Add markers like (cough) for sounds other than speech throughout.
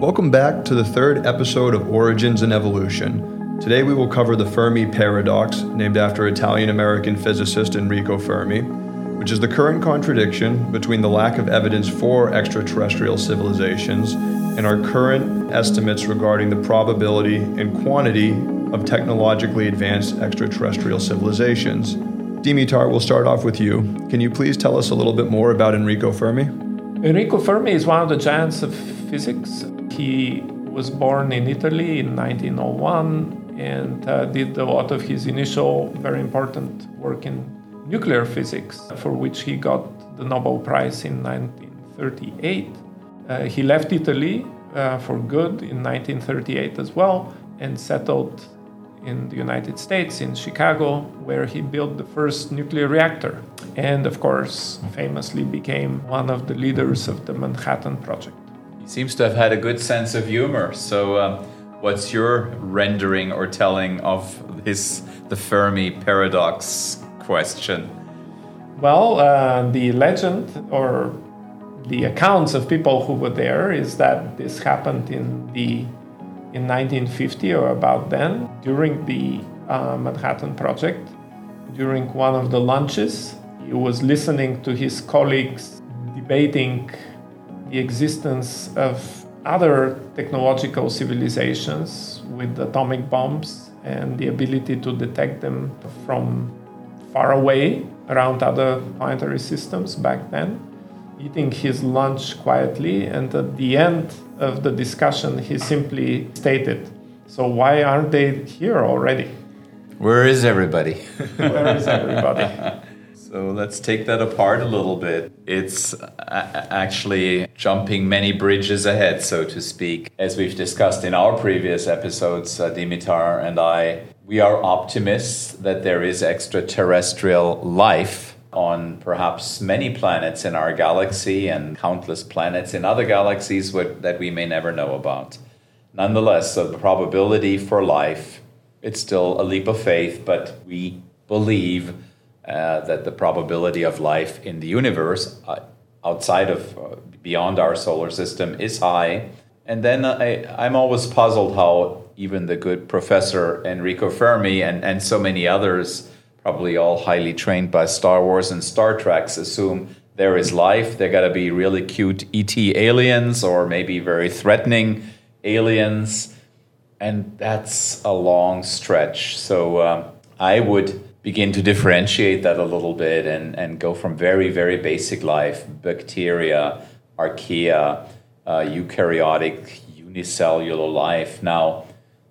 Welcome back to the third episode of Origins and Evolution. Today we will cover the Fermi paradox, named after Italian American physicist Enrico Fermi, which is the current contradiction between the lack of evidence for extraterrestrial civilizations and our current estimates regarding the probability and quantity of technologically advanced extraterrestrial civilizations. Dimitar, we'll start off with you. Can you please tell us a little bit more about Enrico Fermi? Enrico Fermi is one of the giants of physics. He was born in Italy in 1901 and uh, did a lot of his initial very important work in nuclear physics, for which he got the Nobel Prize in 1938. Uh, he left Italy uh, for good in 1938 as well and settled in the United States, in Chicago, where he built the first nuclear reactor. And of course, famously became one of the leaders of the Manhattan Project. Seems to have had a good sense of humor. So, um, what's your rendering or telling of his the Fermi paradox question? Well, uh, the legend or the accounts of people who were there is that this happened in the in 1950 or about then during the uh, Manhattan Project. During one of the lunches, he was listening to his colleagues debating the existence of other technological civilizations with atomic bombs and the ability to detect them from far away around other planetary systems back then eating his lunch quietly, and at the end of the discussion, he simply stated, So, why aren't they here already? Where is everybody? Where is everybody? (laughs) So let's take that apart a little bit. It's actually jumping many bridges ahead, so to speak. As we've discussed in our previous episodes, uh, Dimitar and I, we are optimists that there is extraterrestrial life on perhaps many planets in our galaxy and countless planets in other galaxies that we may never know about. Nonetheless, so the probability for life, it's still a leap of faith, but we believe uh, that the probability of life in the universe uh, outside of, uh, beyond our solar system is high. And then I, I'm always puzzled how even the good professor Enrico Fermi and, and so many others probably all highly trained by Star Wars and Star Treks, assume there is life. They got to be really cute ET aliens or maybe very threatening aliens. And that's a long stretch. So um, I would begin to differentiate that a little bit and, and go from very, very basic life, bacteria, archaea, uh, eukaryotic, unicellular life. Now,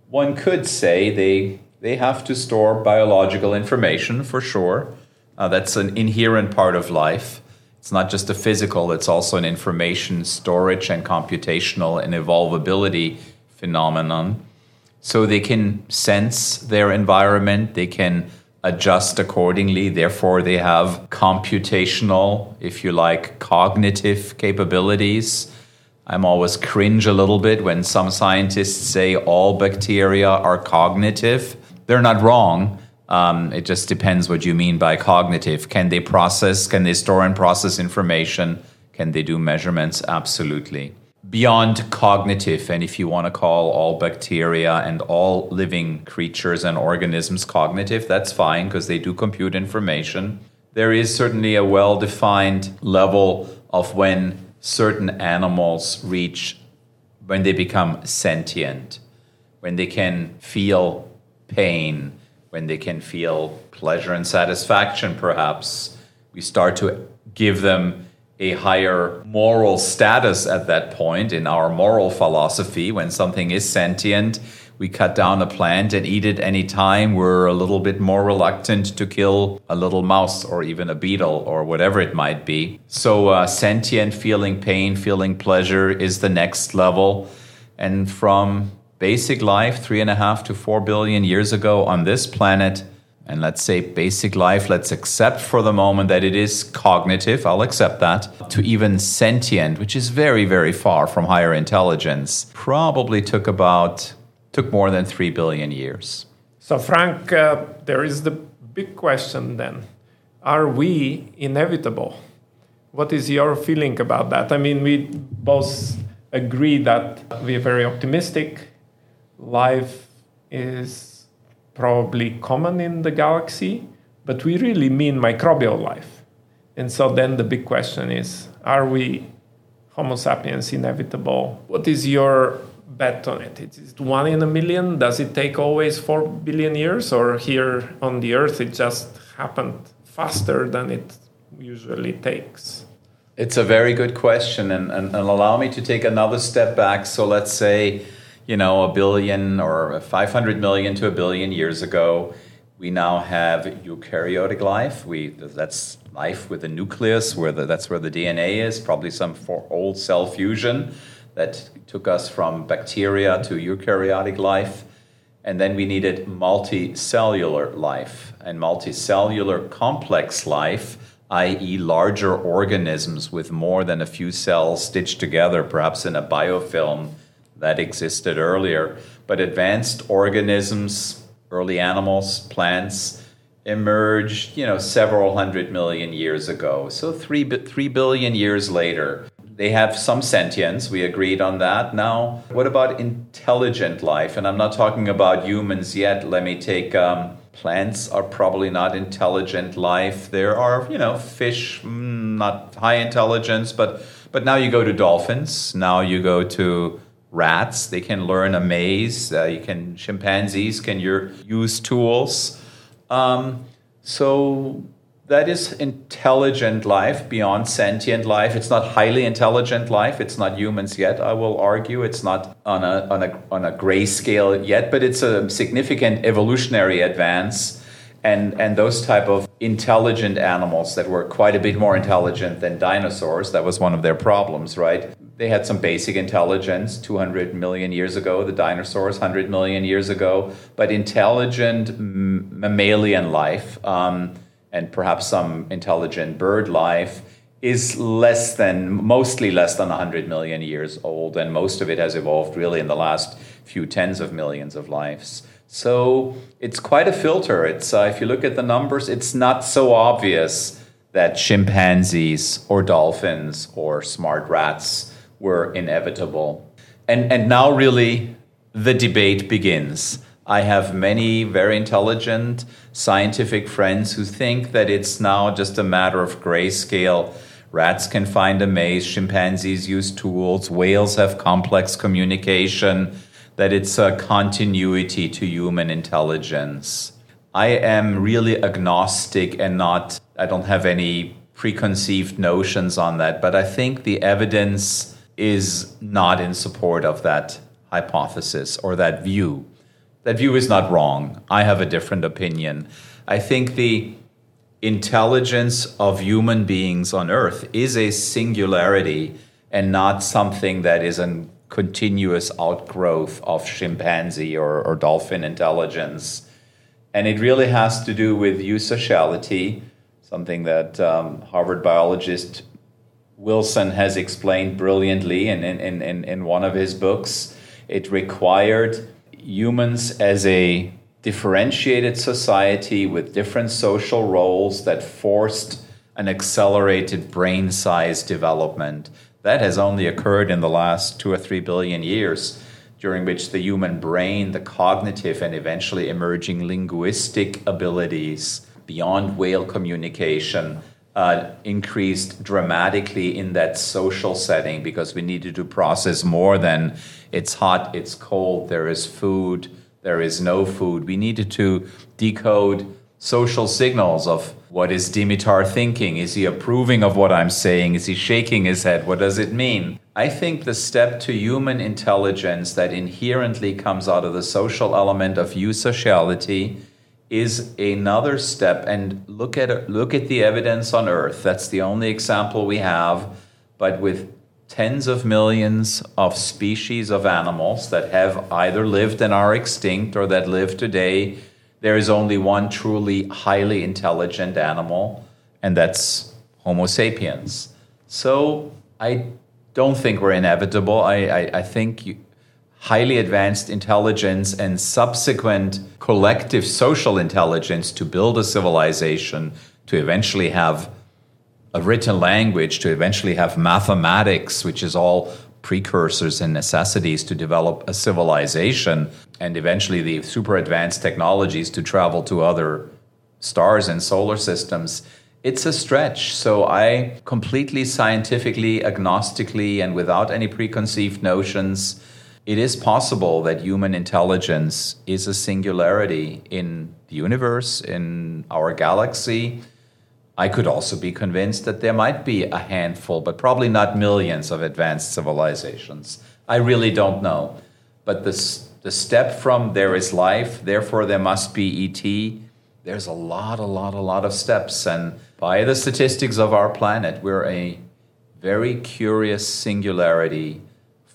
one could say they they have to store biological information for sure. Uh, that's an inherent part of life. It's not just a physical, it's also an information storage and computational and evolvability phenomenon. So they can sense their environment, they can adjust accordingly. Therefore, they have computational, if you like, cognitive capabilities. I'm always cringe a little bit when some scientists say all bacteria are cognitive they're not wrong. Um, it just depends what you mean by cognitive. Can they process? Can they store and process information? Can they do measurements? Absolutely. Beyond cognitive, and if you want to call all bacteria and all living creatures and organisms cognitive, that's fine because they do compute information. There is certainly a well defined level of when certain animals reach, when they become sentient, when they can feel pain, when they can feel pleasure and satisfaction, perhaps, we start to give them a higher moral status at that point in our moral philosophy. When something is sentient, we cut down a plant and eat it any time. We're a little bit more reluctant to kill a little mouse or even a beetle or whatever it might be. So, uh, sentient, feeling pain, feeling pleasure is the next level. And from basic life three and a half to four billion years ago on this planet, and let's say basic life, let's accept for the moment that it is cognitive, I'll accept that, to even sentient, which is very, very far from higher intelligence, probably took about, took more than three billion years. So, Frank, uh, there is the big question then Are we inevitable? What is your feeling about that? I mean, we both agree that we are very optimistic. Life is probably common in the galaxy, but we really mean microbial life. And so then the big question is are we Homo sapiens inevitable? What is your bet on it? Is it one in a million? Does it take always four billion years? Or here on the Earth, it just happened faster than it usually takes? It's a very good question, and, and, and, allow me to take another step back. So let's say, you know, a billion or 500 million to a billion years ago, we now have eukaryotic life. We that's life with a nucleus, where the, that's where the DNA is. Probably some old cell fusion that took us from bacteria to eukaryotic life. And then we needed multicellular life and multicellular complex life i.e., larger organisms with more than a few cells stitched together, perhaps in a biofilm that existed earlier. But advanced organisms, early animals, plants, emerged, you know, several hundred million years ago. So three, three billion years later. They have some sentience, we agreed on that. Now, what about intelligent life? And I'm not talking about humans yet. Let me take um, Plants are probably not intelligent life. There are, you know, fish, mm, not high intelligence, but but now you go to dolphins. Now you go to rats. They can learn a maze. Uh, you can chimpanzees can use tools. Um, so that is intelligent life beyond sentient life. It's not highly intelligent life. It's not humans yet, I will argue. It's not on a, on a, on a gray scale yet, but it's a significant evolutionary advance. And, and those type of intelligent animals that were quite a bit more intelligent than dinosaurs, that was one of their problems, right? They had some basic intelligence 200 million years ago, the dinosaurs 100 million years ago, but intelligent mammalian life. Um, and perhaps some intelligent bird life is less than mostly less than 100 million years old and most of it has evolved really in the last few tens of millions of lives so it's quite a filter it's uh, if you look at the numbers it's not so obvious that chimpanzees or dolphins or smart rats were inevitable and and now really the debate begins I have many very intelligent scientific friends who think that it's now just a matter of grayscale. Rats can find a maze, chimpanzees use tools, whales have complex communication, that it's a continuity to human intelligence. I am really agnostic and not, I don't have any preconceived notions on that, but I think the evidence is not in support of that hypothesis or that view that view is not wrong. I have a different opinion. I think the intelligence of human beings on Earth is a singularity and not something that is a continuous outgrowth of chimpanzee or, or dolphin intelligence. And it really has to do with eusociality, something that um, Harvard biologist Wilson has explained brilliantly in, in, in, in one of his books. It required humans as a differentiated society with different social roles that forced an accelerated brain size development. That has only occurred in the last two or three billion years, during which the human brain, the cognitive and eventually emerging linguistic abilities beyond whale communication, uh, increased dramatically in that social setting because we needed to process more than it's hot, it's cold, there is food, there is no food. We needed to decode social signals of what is Dimitar thinking? Is he approving of what I'm saying? Is he shaking his head? What does it mean? I think the step to human intelligence that inherently comes out of the social element of eusociality is another step. And look at look at the evidence on earth. That's the only example we have. But with tens of millions of species of animals that have either lived and are extinct or that live today there is only one truly highly intelligent animal and that's homo sapiens. So i don't think we're inevitable. I, I, I think you, highly advanced intelligence and subsequent collective social intelligence to build a civilization, to eventually have a written language, to eventually have mathematics, which is all precursors and necessities to develop a civilization and eventually the super advanced technologies to travel to other stars and solar systems, it's a stretch. So I completely scientifically, agnostically, and without any preconceived notions, it is possible that human intelligence is a singularity in the universe, in our galaxy. I could also be convinced that there might be a handful, but probably not millions of advanced civilizations. I really don't know. But the, the step from there is life, therefore there must be ET, there's a lot, a lot, a lot of steps. And by the statistics of our planet, we're a very curious singularity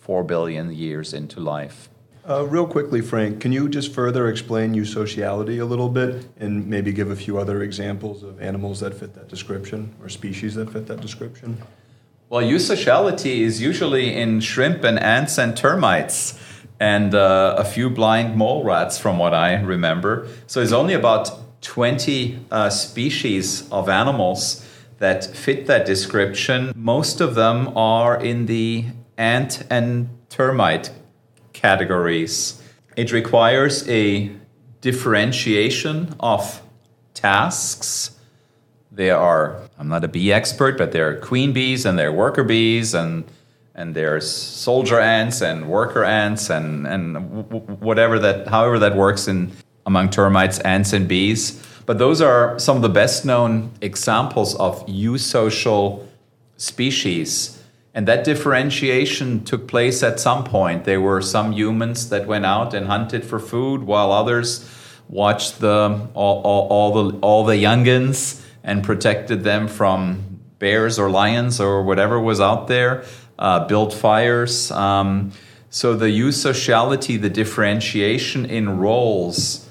four billion years into life. Uh, real quickly, Frank, can you just further explain eusociality a little bit and maybe give a few other examples of animals that fit that description or species that fit that description? Well, eusociality is usually in shrimp and ants and termites and uh, a few blind mole rats, from what I remember. So it's only about 20 uh, species of animals that fit that description. Most of them are in the ant and termite categories. It requires a differentiation of tasks. There are, I'm not a bee expert, but there are queen bees and there are worker bees and and there's soldier ants and worker ants and and whatever that however that works in among termites, ants and bees. But those are some of the best known examples of eusocial species. And that differentiation took place at some point. There were some humans that went out and hunted for food, while others watched the all, all, all the all the youngins and protected them from bears or lions or whatever was out there. Uh, built fires. Um, so the eusociality, the differentiation in roles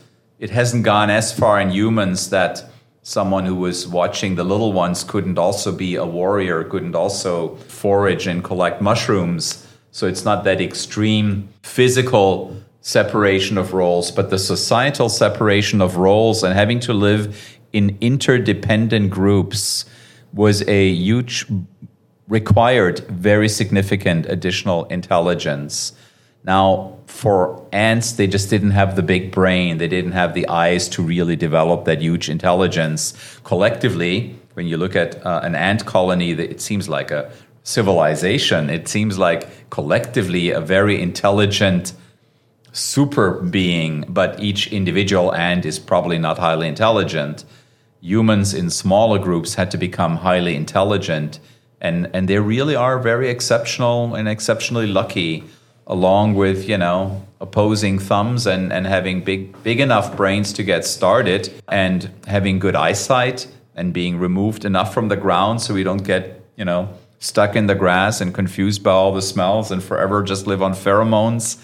it hasn't gone as far in humans that someone who was watching the little ones couldn't also be a warrior, couldn't also forage and collect mushrooms. So it's not that extreme physical separation of roles, but the societal separation of roles and having to live in interdependent groups was a huge required very significant additional intelligence now, for ants, they just didn't have the big brain. They didn't have the eyes to really develop that huge intelligence. Collectively, when you look at uh, an ant colony, it seems like a civilization. It seems like collectively a very intelligent super being, but each individual ant is probably not highly intelligent. Humans in smaller groups had to become highly intelligent, and, and they really are very exceptional and exceptionally lucky along with you know opposing thumbs and, and having big big enough brains to get started and having good eyesight and being removed enough from the ground so we don't get you know stuck in the grass and confused by all the smells and forever just live on pheromones.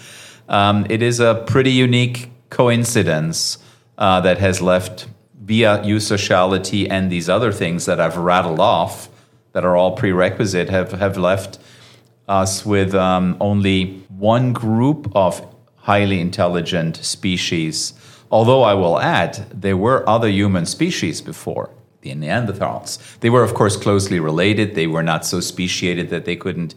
Um, it is a pretty unique coincidence uh, that has left via eusociality and these other things that I've rattled off that are all prerequisite have, have left us with um, only one group of highly intelligent species. Although I will add, there were other human species before the Neanderthals. They were, of course, closely related. They were not so speciated that they couldn't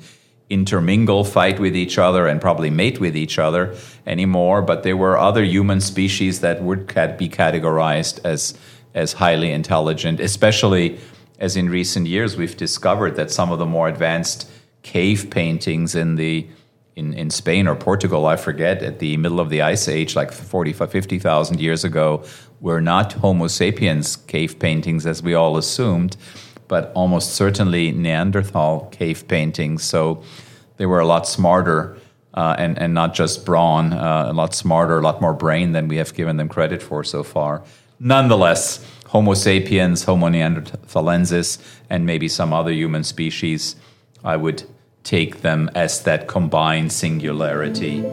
intermingle, fight with each other, and probably mate with each other anymore. But there were other human species that would be categorized as, as highly intelligent, especially as in recent years we've discovered that some of the more advanced cave paintings in the in, in Spain or Portugal, I forget, at the middle of the Ice Age, like 40, 50,000 years ago, were not Homo sapiens cave paintings as we all assumed, but almost certainly Neanderthal cave paintings. So they were a lot smarter uh, and, and not just brawn, uh, a lot smarter, a lot more brain than we have given them credit for so far. Nonetheless, Homo sapiens, Homo neanderthalensis, and maybe some other human species, I would take them as that combined singularity.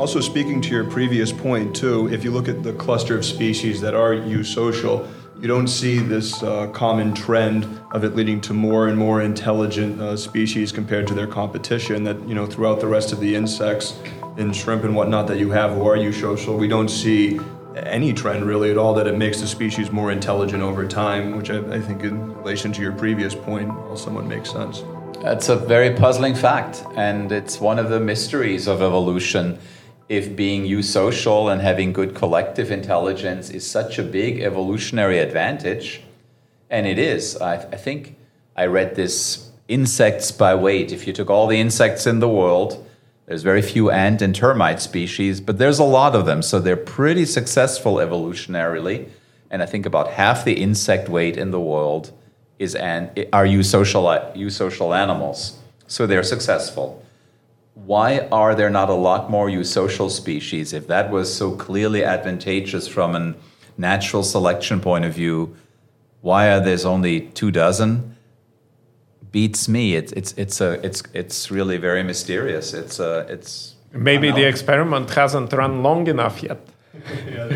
Also, speaking to your previous point, too, if you look at the cluster of species that are eusocial, you don't see this uh, common trend of it leading to more and more intelligent uh, species compared to their competition. That you know, throughout the rest of the insects and shrimp and whatnot that you have who are eusocial, we don't see any trend really at all that it makes the species more intelligent over time, which I, I think in relation to your previous point, well, somewhat makes sense. That's a very puzzling fact, and it's one of the mysteries of evolution. If being eusocial and having good collective intelligence is such a big evolutionary advantage, and it is, I, I think I read this insects by weight. If you took all the insects in the world, there's very few ant and termite species, but there's a lot of them, so they're pretty successful evolutionarily. And I think about half the insect weight in the world is ant, are eusocial, eusocial animals, so they're successful. Why are there not a lot more eusocial species? If that was so clearly advantageous from a natural selection point of view, why are there only two dozen? Beats me. It's it's it's a it's it's really very mysterious. It's uh it's maybe the experiment hasn't run long enough yet. (laughs)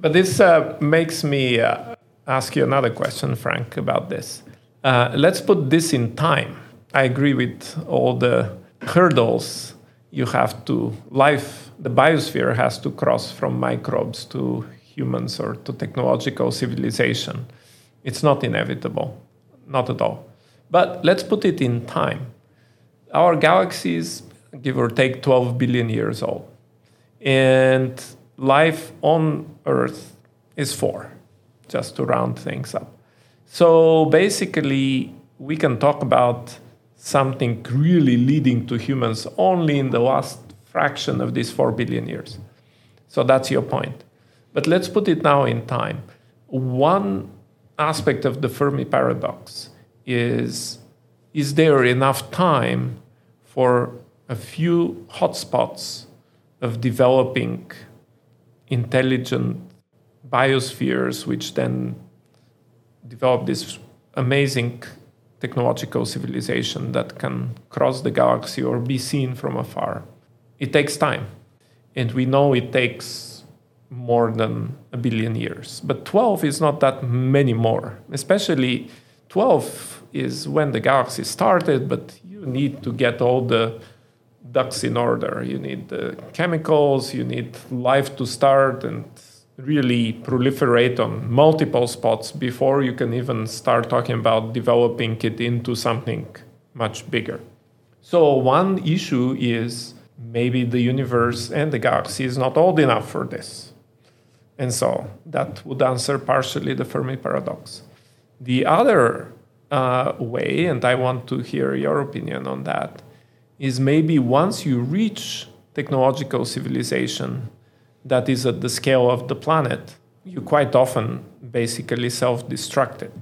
but this uh, makes me uh, ask you another question, Frank, about this. Uh, let's put this in time. I agree with all the hurdles you have to life. The biosphere has to cross from microbes to humans or to technological civilization. It's not inevitable, not at all. But let's put it in time. Our galaxy is, give or take, 12 billion years old. And life on Earth is four, just to round things up. So basically, we can talk about something really leading to humans only in the last fraction of these 4 billion years. So that's your point. But let's put it now in time. One aspect of the Fermi paradox is is there enough time for a few hotspots of developing intelligent biospheres, which then develop this amazing technological civilization that can cross the galaxy or be seen from afar. It takes time. And we know it takes more than a billion years. But 12 is not that many more, especially 12 is when the galaxy started, but you need to get all the ducks in order. You need the chemicals, you need life to start and really proliferate on multiple spots before you can even start talking about developing it into something much bigger. So, one issue is maybe the universe and the galaxy is not old enough for this. And so that would answer partially the Fermi paradox. The other uh, way, and I want to hear your opinion on that, is maybe once you reach technological civilization that is at the scale of the planet, you quite often basically self destruct it,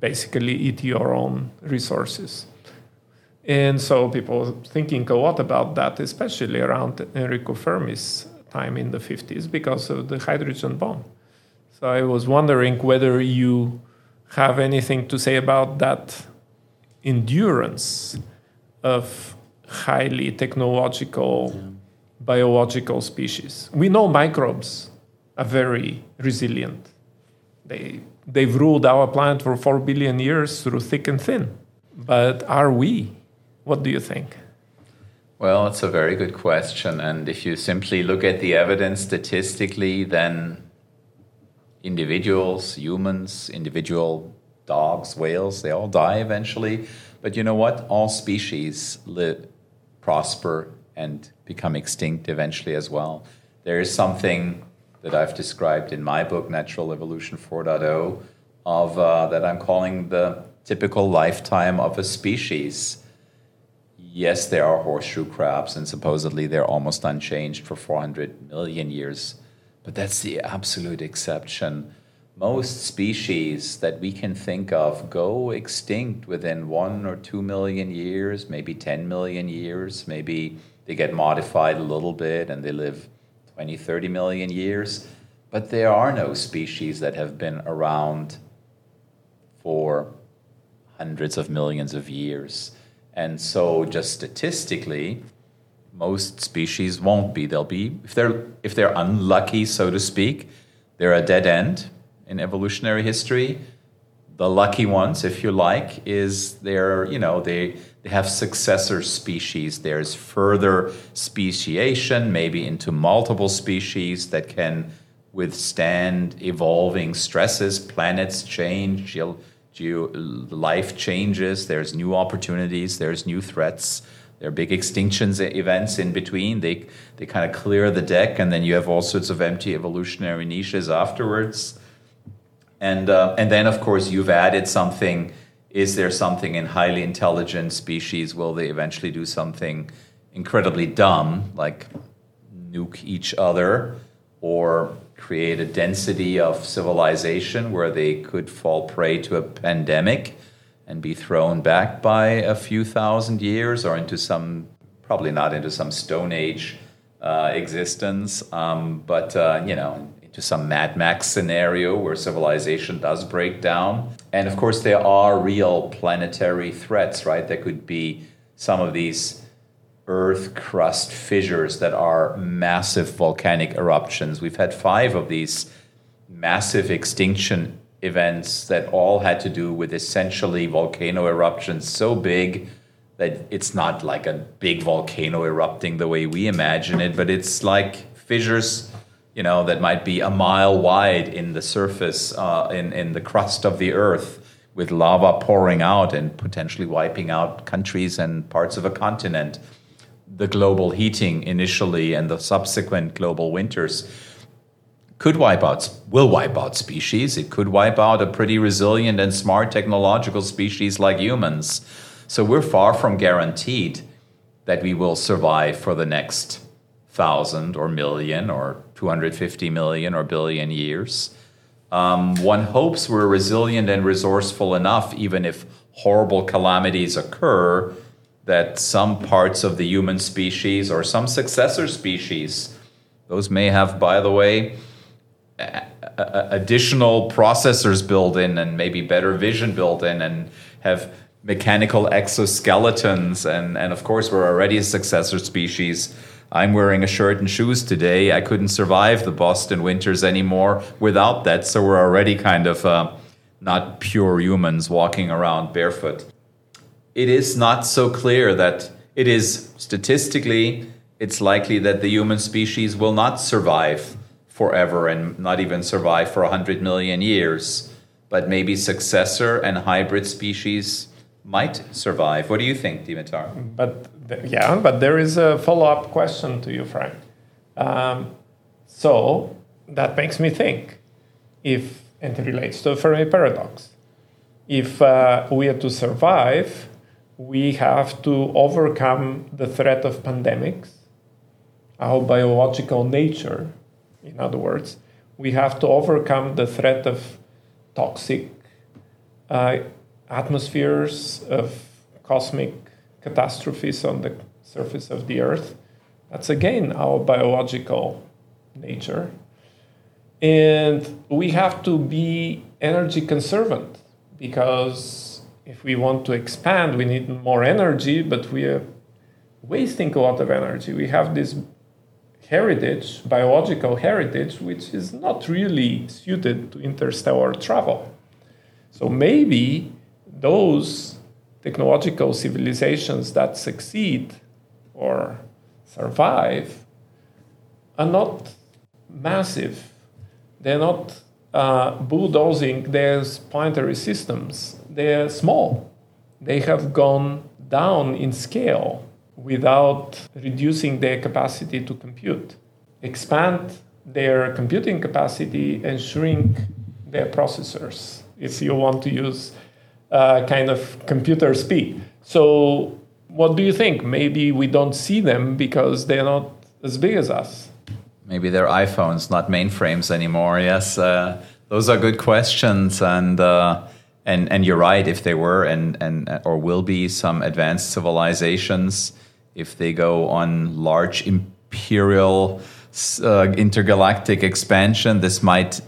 basically eat your own resources. And so people thinking a lot about that, especially around Enrico Fermi's time in the 50s because of the hydrogen bomb. So I was wondering whether you have anything to say about that endurance of highly technological yeah. biological species. We know microbes are very resilient. They, they've ruled our planet for 4 billion years through thick and thin. But are we? What do you think? Well, it's a very good question. And if you simply look at the evidence statistically, then individuals, humans, individual dogs, whales, they all die eventually. But you know what? All species live, prosper, and become extinct eventually as well. There is something that I've described in my book, Natural Evolution 4.0, of uh, that I'm calling the typical lifetime of a species. Yes, there are horseshoe crabs, and supposedly they're almost unchanged for 400 million years but that's the absolute exception. Most species that we can think of go extinct within one or two million years, maybe 10 million years. Maybe they get modified a little bit and they live 20, 30 million years. But there are no species that have been around for hundreds of millions of years. And so, just statistically, most species won't be. They'll be if they're if they're unlucky, so to speak, they're a dead end in evolutionary history. The lucky ones, if you like, is they're you know they they have successor species. There's further speciation, maybe into multiple species that can withstand evolving stresses. Planets change, life changes, there's new opportunities, there's new threats. There are big extinctions events in between. They, they kind of clear the deck, and then you have all sorts of empty evolutionary niches afterwards. And, uh, and then, of course, you've added something. Is there something in highly intelligent species? Will they eventually do something incredibly dumb, like nuke each other, or create a density of civilization where they could fall prey to a pandemic and be thrown back by a few thousand years or into some, probably not into some Stone Age uh, existence, um, but, uh, you know, into some Mad Max scenario where civilization does break down. And of course, there are real planetary threats, right? There could be some of these earth crust fissures that are massive volcanic eruptions. We've had five of these massive extinction events that all had to do with essentially volcano eruptions so big that it's not like a big volcano erupting the way we imagine it, but it's like fissures, you know, that might be a mile wide in the surface, uh, in, in the crust of the earth, with lava pouring out and potentially wiping out countries and parts of a continent. The global heating initially and the subsequent global winters could wipe out will wipe out species. It could wipe out a pretty resilient and smart technological species like humans. So we're far from guaranteed that we will survive for the next thousand or million or 250 million or billion years. Um, one hopes we're resilient and resourceful enough even if horrible calamities occur that some parts of the human species or some successor species, those may have, by the way, additional processors built in and maybe better vision built in and have mechanical exoskeletons. And, and of course, we're already a successor species. I'm wearing a shirt and shoes today. I couldn't survive the Boston winters anymore without that. So we're already kind of uh, not pure humans walking around barefoot it is not so clear that it is statistically it's likely that the human species will not survive forever and not even survive for 100 million years but maybe successor and hybrid species might survive. What do you think dimitar? But yeah but there is a follow-up question to you frank. Um, so that makes me think if and it relates to the fermi paradox if uh, we are to survive we have to overcome the threat of pandemics, our biological nature, in other words. We have to overcome the threat of toxic uh, atmospheres, of cosmic catastrophes on the surface of the Earth. That's again our biological nature. And we have to be energy conservant because if we want to expand, we need more energy, but we are wasting a lot of energy. We have this heritage, biological heritage, which is not really suited to interstellar travel. So maybe those technological civilizations that succeed or survive are not massive. They're not uh, bulldozing their planetary systems. They're small. They have gone down in scale without reducing their capacity to compute. Expand their computing capacity and shrink their processors if you want to use uh, kind of computer speed. So, what do you think? Maybe we don't see them because they're not as big as us. Maybe they're iPhones, not mainframes anymore. Yes, uh, those are good questions, and uh, and and you're right. If they were and and or will be some advanced civilizations, if they go on large imperial uh, intergalactic expansion, this might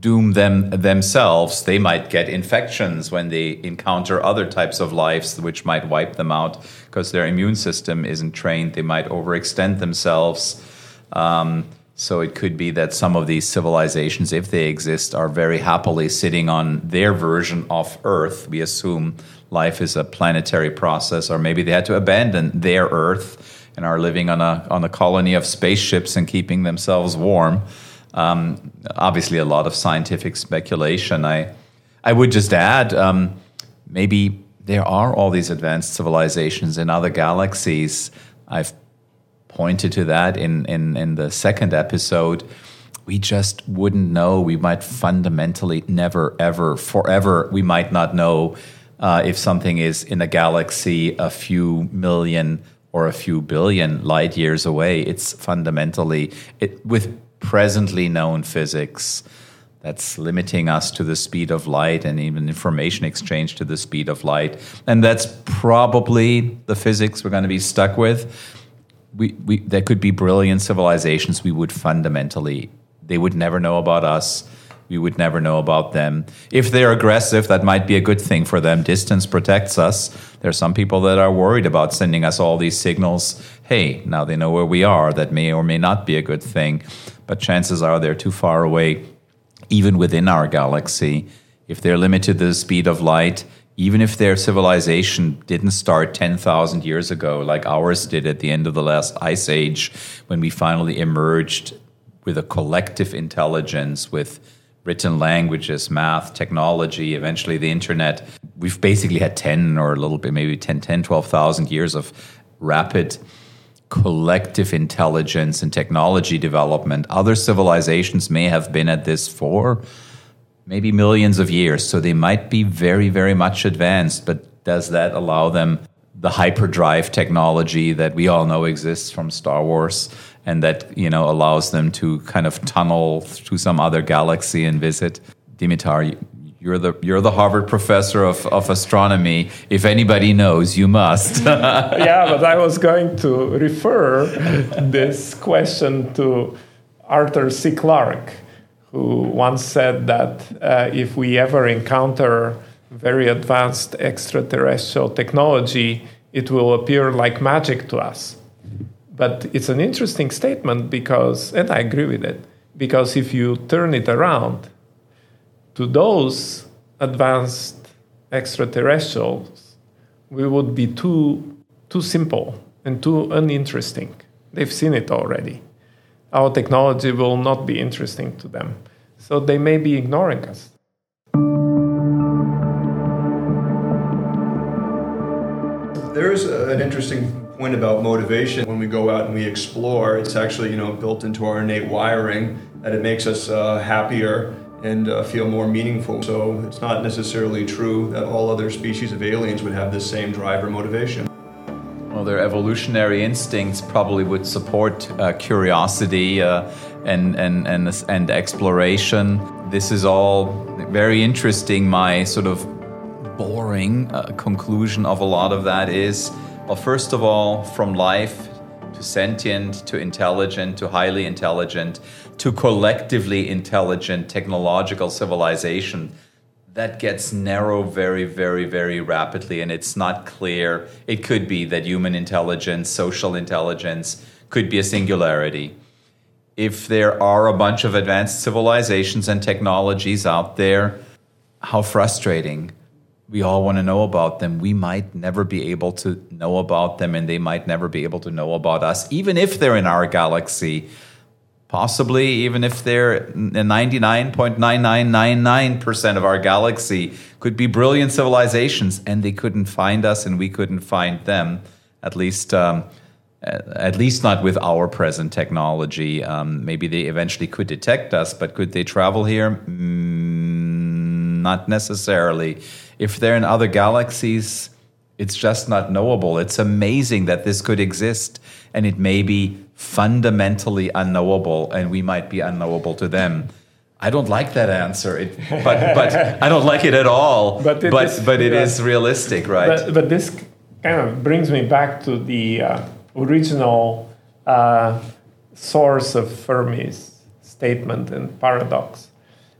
doom them themselves. They might get infections when they encounter other types of lives, which might wipe them out because their immune system isn't trained. They might overextend themselves. Um, so it could be that some of these civilizations, if they exist, are very happily sitting on their version of Earth. We assume life is a planetary process, or maybe they had to abandon their Earth and are living on a on a colony of spaceships and keeping themselves warm. Um, obviously, a lot of scientific speculation. I, I would just add um, maybe there are all these advanced civilizations in other galaxies. I've pointed to that in, in, in the second episode. We just wouldn't know. We might fundamentally never, ever, forever, we might not know uh, if something is in a galaxy a few million or a few billion light years away. It's fundamentally, it, with presently known physics, that's limiting us to the speed of light and even information exchange to the speed of light. And that's probably the physics we're going to be stuck with. We, we, there could be brilliant civilizations we would fundamentally, they would never know about us. We would never know about them. If they're aggressive, that might be a good thing for them. Distance protects us. There are some people that are worried about sending us all these signals. Hey, now they know where we are. That may or may not be a good thing. But chances are they're too far away even within our galaxy, if they're limited to the speed of light, even if their civilization didn't start 10,000 years ago, like ours did at the end of the last ice age, when we finally emerged with a collective intelligence, with written languages, math, technology, eventually the internet, we've basically had 10 or a little bit, maybe 10, 10 12,000 years of rapid collective intelligence and technology development. Other civilizations may have been at this for maybe millions of years, so they might be very, very much advanced, but does that allow them the hyperdrive technology that we all know exists from Star Wars and that, you know, allows them to kind of tunnel to some other galaxy and visit? Dimitar, you're the you're the Harvard professor of, of astronomy. If anybody knows, you must. (laughs) yeah, but I was going to refer this question to Arthur C. Clarke, who once said that uh, if we ever encounter very advanced extraterrestrial technology, it will appear like magic to us. But it's an interesting statement because, and I agree with it, because if you turn it around, to those advanced extraterrestrials, we would be too, too simple and too uninteresting. They've seen it already. Our technology will not be interesting to them. So they may be ignoring us. There is an interesting point about motivation. When we go out and we explore, it's actually you know built into our innate wiring that it makes us uh, happier and uh, feel more meaningful. So it's not necessarily true that all other species of aliens would have this same drive or motivation. Well, their evolutionary instincts probably would support uh, curiosity uh, and, and, and, and exploration. This is all very interesting. My sort of boring uh, conclusion of a lot of that is well, first of all, from life to sentient to intelligent to highly intelligent, to collectively intelligent technological civilization that gets narrow very, very, very rapidly, and it's not clear. It could be that human intelligence, social intelligence, could be a singularity. If there are a bunch of advanced civilizations and technologies out there, how frustrating. We all want to know about them. We might never be able to know about them, and they might never be able to know about us, even if they're in our galaxy possibly even if they're 99.9999% of our galaxy could be brilliant civilizations and they couldn't find us and we couldn't find them at least um, at least not with our present technology um, maybe they eventually could detect us but could they travel here mm, not necessarily if they're in other galaxies it's just not knowable it's amazing that this could exist and it may be fundamentally unknowable and we might be unknowable to them. I don't like that answer, it, but but I don't like it at all. (laughs) But it but, is, but it yeah. is realistic, right? But, but, this kind of brings me back to the uh, original uh, source of Fermi's statement and paradox.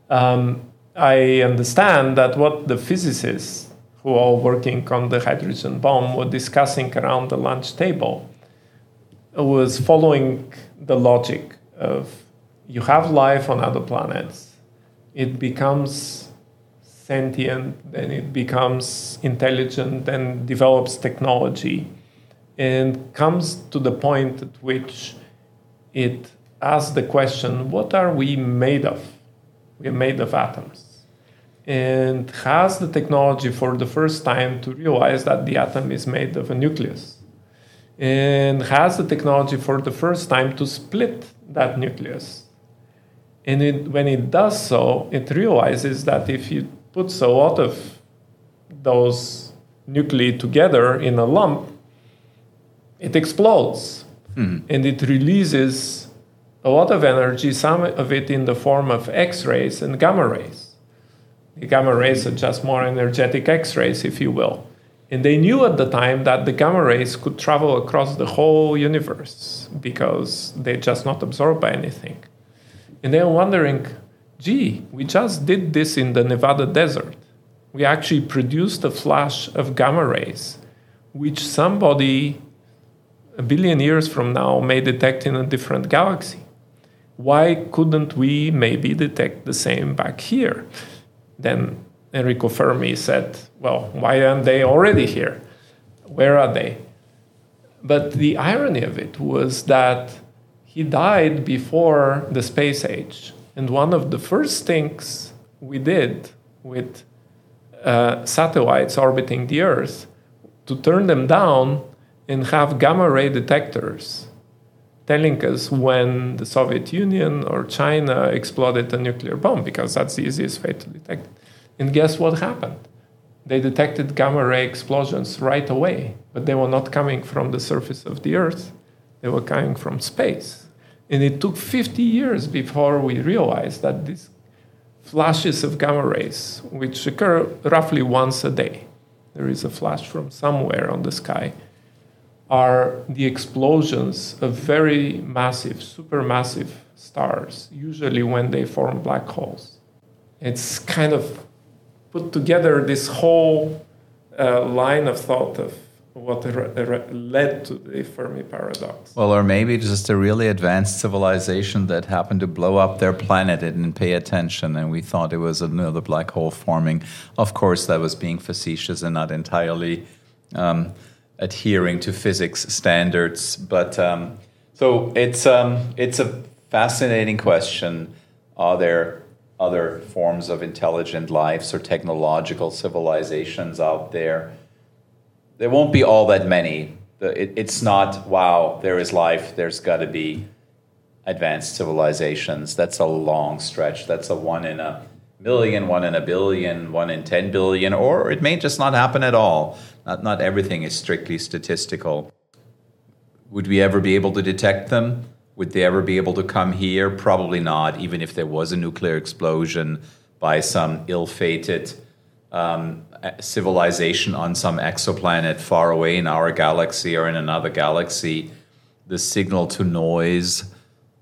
Um, I understand that what the physicists who are working on the hydrogen bomb were discussing around the lunch table was following the logic of you have life on other planets, it becomes sentient, then it becomes intelligent, then develops technology, and comes to the point at which it asks the question what are we made of? We're made of atoms. And has the technology for the first time to realize that the atom is made of a nucleus. And has the technology for the first time to split that nucleus. And it, when it does so, it realizes that if you put a lot of those nuclei together in a lump, it explodes mm-hmm. and it releases a lot of energy, some of it in the form of X rays and gamma rays. The gamma rays are just more energetic X rays, if you will. And they knew at the time that the gamma rays could travel across the whole universe because they're just not absorbed by anything. And they're wondering, gee, we just did this in the Nevada desert. We actually produced a flash of gamma rays, which somebody a billion years from now may detect in a different galaxy. Why couldn't we maybe detect the same back here? Then Enrico Fermi said, Well, why aren't they already here? Where are they? But the irony of it was that he died before the space age. And one of the first things we did with uh, satellites orbiting the Earth to turn them down and have gamma ray detectors telling us when the Soviet Union or China exploded a nuclear bomb because that's the easiest way to detect it. And guess what happened? They detected gamma ray explosions right away, but they were not coming from the surface of the Earth, they were coming from space. And it took 50 years before we realized that these flashes of gamma rays, which occur roughly once a day, there is a flash from somewhere on the sky are the explosions of very massive, supermassive stars, usually when they form black holes. It's kind of put together this whole uh, line of thought of what led to the Fermi paradox. Well, or maybe just a really advanced civilization that happened to blow up their planet and didn't pay attention, and we thought it was another black hole forming. Of course, that was being facetious and not entirely. Um, adhering to physics standards. But um, so it's um, it's a fascinating question. Are there other forms of intelligent lives or technological civilizations out there? There won't be all that many. It, it's not wow. There is life. There's got to be advanced civilizations. That's a long stretch. That's a one in a million, one in a billion, one in 10 billion, or it may just not happen at all. Not, not everything is strictly statistical. Would we ever be able to detect them? Would they ever be able to come here? Probably not, even if there was a nuclear explosion by some ill fated um, civilization on some exoplanet far away in our galaxy or in another galaxy. The signal to noise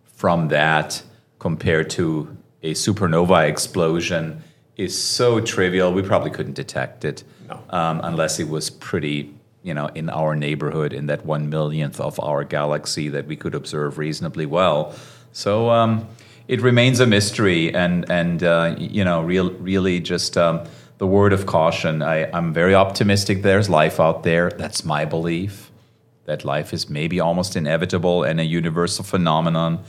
from that compared to a supernova explosion is so trivial, we probably couldn't detect it no. um, unless it was pretty, you know, in our neighborhood, in that one millionth of our galaxy that we could observe reasonably well. So um, it remains a mystery, and and uh, you know, real, really just. Um, the word of caution. I, I'm very optimistic there's life out there. That's my belief that life is maybe almost inevitable and a universal phenomenon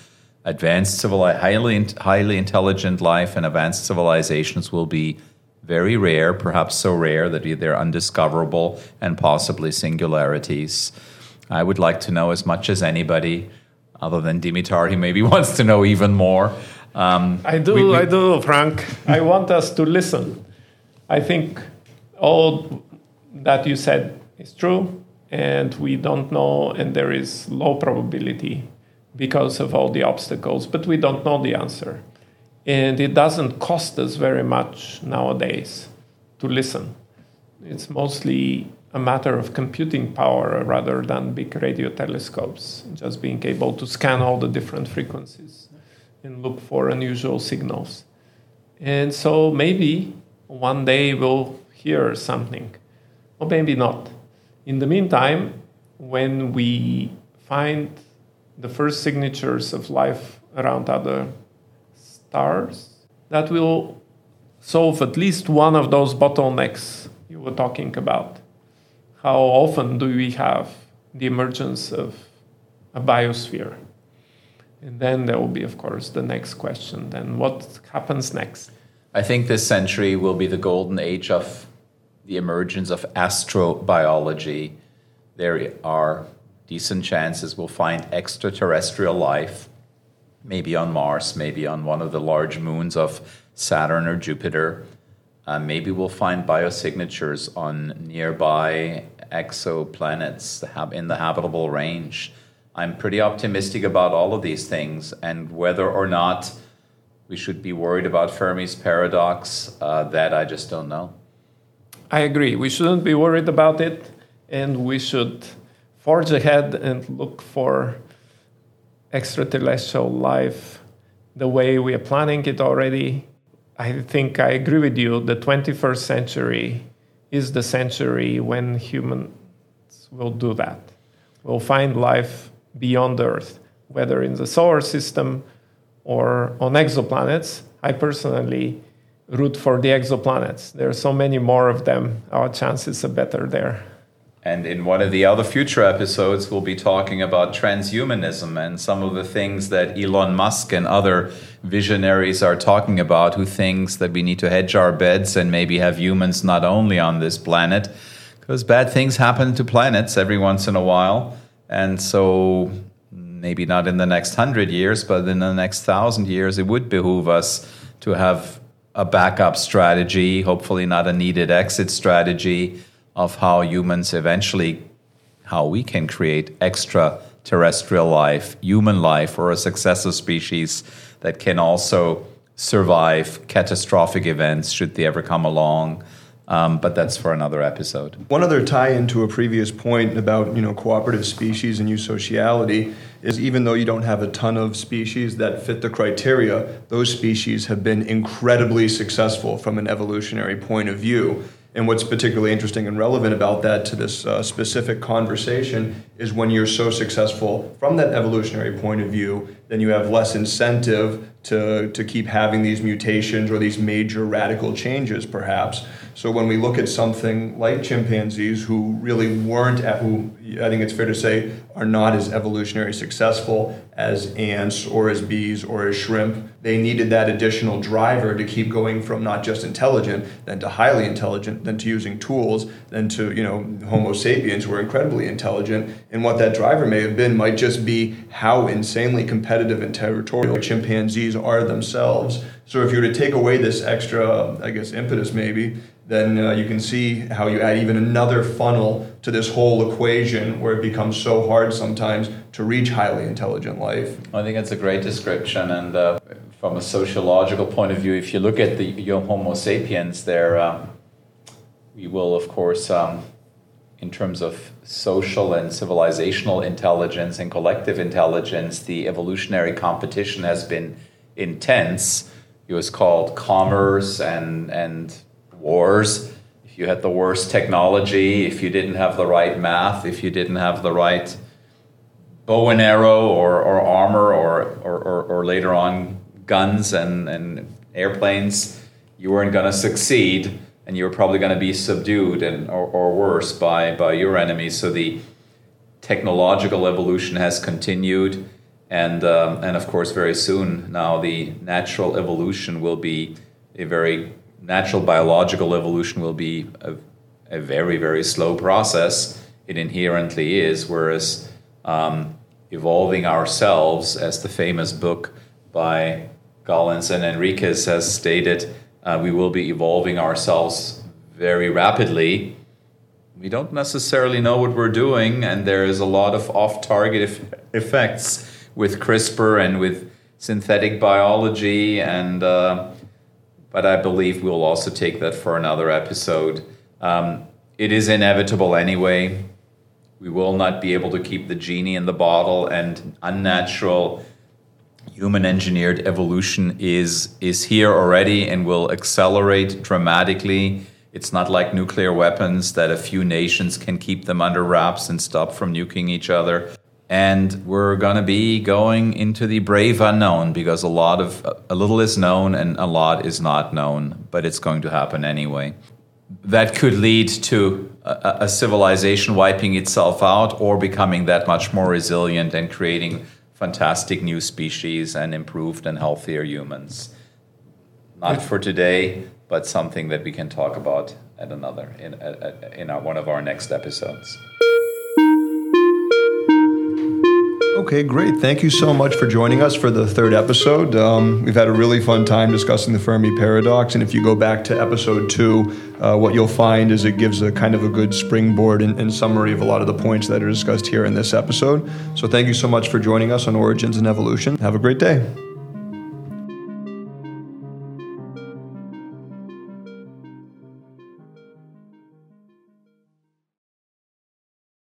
advanced civil, highly highly intelligent life and advanced civilizations will be very rare, perhaps so rare that they're undiscoverable and possibly singularities. I would like to know as much as anybody, other than Dimitar, he maybe (laughs) wants to know even more. Um, I do, we, we, I do, Frank. I want us to listen. I think all that you said is true, and we don't know, and there is low probability because of all the obstacles, but we don't know the answer. And it doesn't cost us very much nowadays to listen. It's mostly a matter of computing power rather than big radio telescopes, just being able to scan all the different frequencies and look for unusual signals. And so maybe one day we'll hear something, or maybe not. In the meantime, when we find the first signatures of life around other stars that will solve at least one of those bottlenecks you were talking about. How often do we have the emergence of a biosphere? And then there will be, of course, the next question. Then what happens next? I think this century will be the golden age of the emergence of astrobiology. There are decent chances we'll find extraterrestrial life, maybe on Mars, maybe on one of the large moons of Saturn or Jupiter. Uh, maybe we'll find biosignatures on nearby exoplanets in the habitable range. I'm pretty optimistic about all of these things, and whether or not we should be worried about Fermi's paradox, uh, that I just don't know. I agree. We shouldn't be worried about it, and we should forge ahead and look for extraterrestrial life the way we are planning it already. I think I agree with you. The 21st century is the century when humans will do that. We'll find life beyond Earth, whether in the solar system or on exoplanets. I personally root for the exoplanets. There are so many more of them, our chances are better there. And in one of the other future episodes, we'll be talking about transhumanism and some of the things that Elon Musk and other visionaries are talking about, who thinks that we need to hedge our bets and maybe have humans not only on this planet, because bad things happen to planets every once in a while. And so, maybe not in the next hundred years, but in the next thousand years, it would behoove us to have a backup strategy, hopefully, not a needed exit strategy of how humans eventually, how we can create extraterrestrial life, human life, or a successor species that can also survive catastrophic events should they ever come along. Um, but that's for another episode. One other tie into a previous point about you know cooperative species and eusociality is even though you don't have a ton of species that fit the criteria, those species have been incredibly successful from an evolutionary point of view. And what's particularly interesting and relevant about that to this uh, specific conversation is when you're so successful from that evolutionary point of view, then you have less incentive to, to keep having these mutations or these major radical changes, perhaps. So when we look at something like chimpanzees who really weren't, who I think it's fair to say are not as evolutionary successful as ants or as bees or as shrimp, they needed that additional driver to keep going from not just intelligent, then to highly intelligent, then to using tools, then to, you know, Homo sapiens were incredibly intelligent. And what that driver may have been might just be how insanely competitive and territorial chimpanzees are themselves. So if you were to take away this extra, I guess, impetus maybe, then uh, you can see how you add even another funnel to this whole equation where it becomes so hard sometimes to reach highly intelligent life. I think that's a great description. And uh, from a sociological point of view, if you look at the Homo sapiens, there, uh, we will, of course, um, in terms of social and civilizational intelligence and collective intelligence, the evolutionary competition has been intense. It was called commerce and, and wars, if you had the worst technology, if you didn't have the right math, if you didn't have the right bow and arrow or, or armor or, or, or, or later on guns and, and airplanes, you weren't going to succeed and you were probably going to be subdued and, or, or worse by, by your enemies. So the technological evolution has continued. And, um, and of course, very soon now the natural evolution will be a very natural biological evolution will be a, a very, very slow process. It inherently is, whereas um, evolving ourselves, as the famous book by Gullans and Enriquez has stated, uh, we will be evolving ourselves very rapidly. We don't necessarily know what we're doing, and there is a lot of off target effects with CRISPR and with synthetic biology and uh, but I believe we'll also take that for another episode. Um, it is inevitable anyway. We will not be able to keep the genie in the bottle, and unnatural human engineered evolution is is here already and will accelerate dramatically. It's not like nuclear weapons that a few nations can keep them under wraps and stop from nuking each other and we're going to be going into the brave unknown because a lot of a little is known and a lot is not known but it's going to happen anyway that could lead to a, a civilization wiping itself out or becoming that much more resilient and creating fantastic new species and improved and healthier humans. Not for today, but something that we can talk about at another in in our, one of our next episodes. Okay, great. Thank you so much for joining us for the third episode. Um, we've had a really fun time discussing the Fermi paradox. And if you go back to episode two, uh, what you'll find is it gives a kind of a good springboard and, and summary of a lot of the points that are discussed here in this episode. So thank you so much for joining us on Origins and Evolution. Have a great day.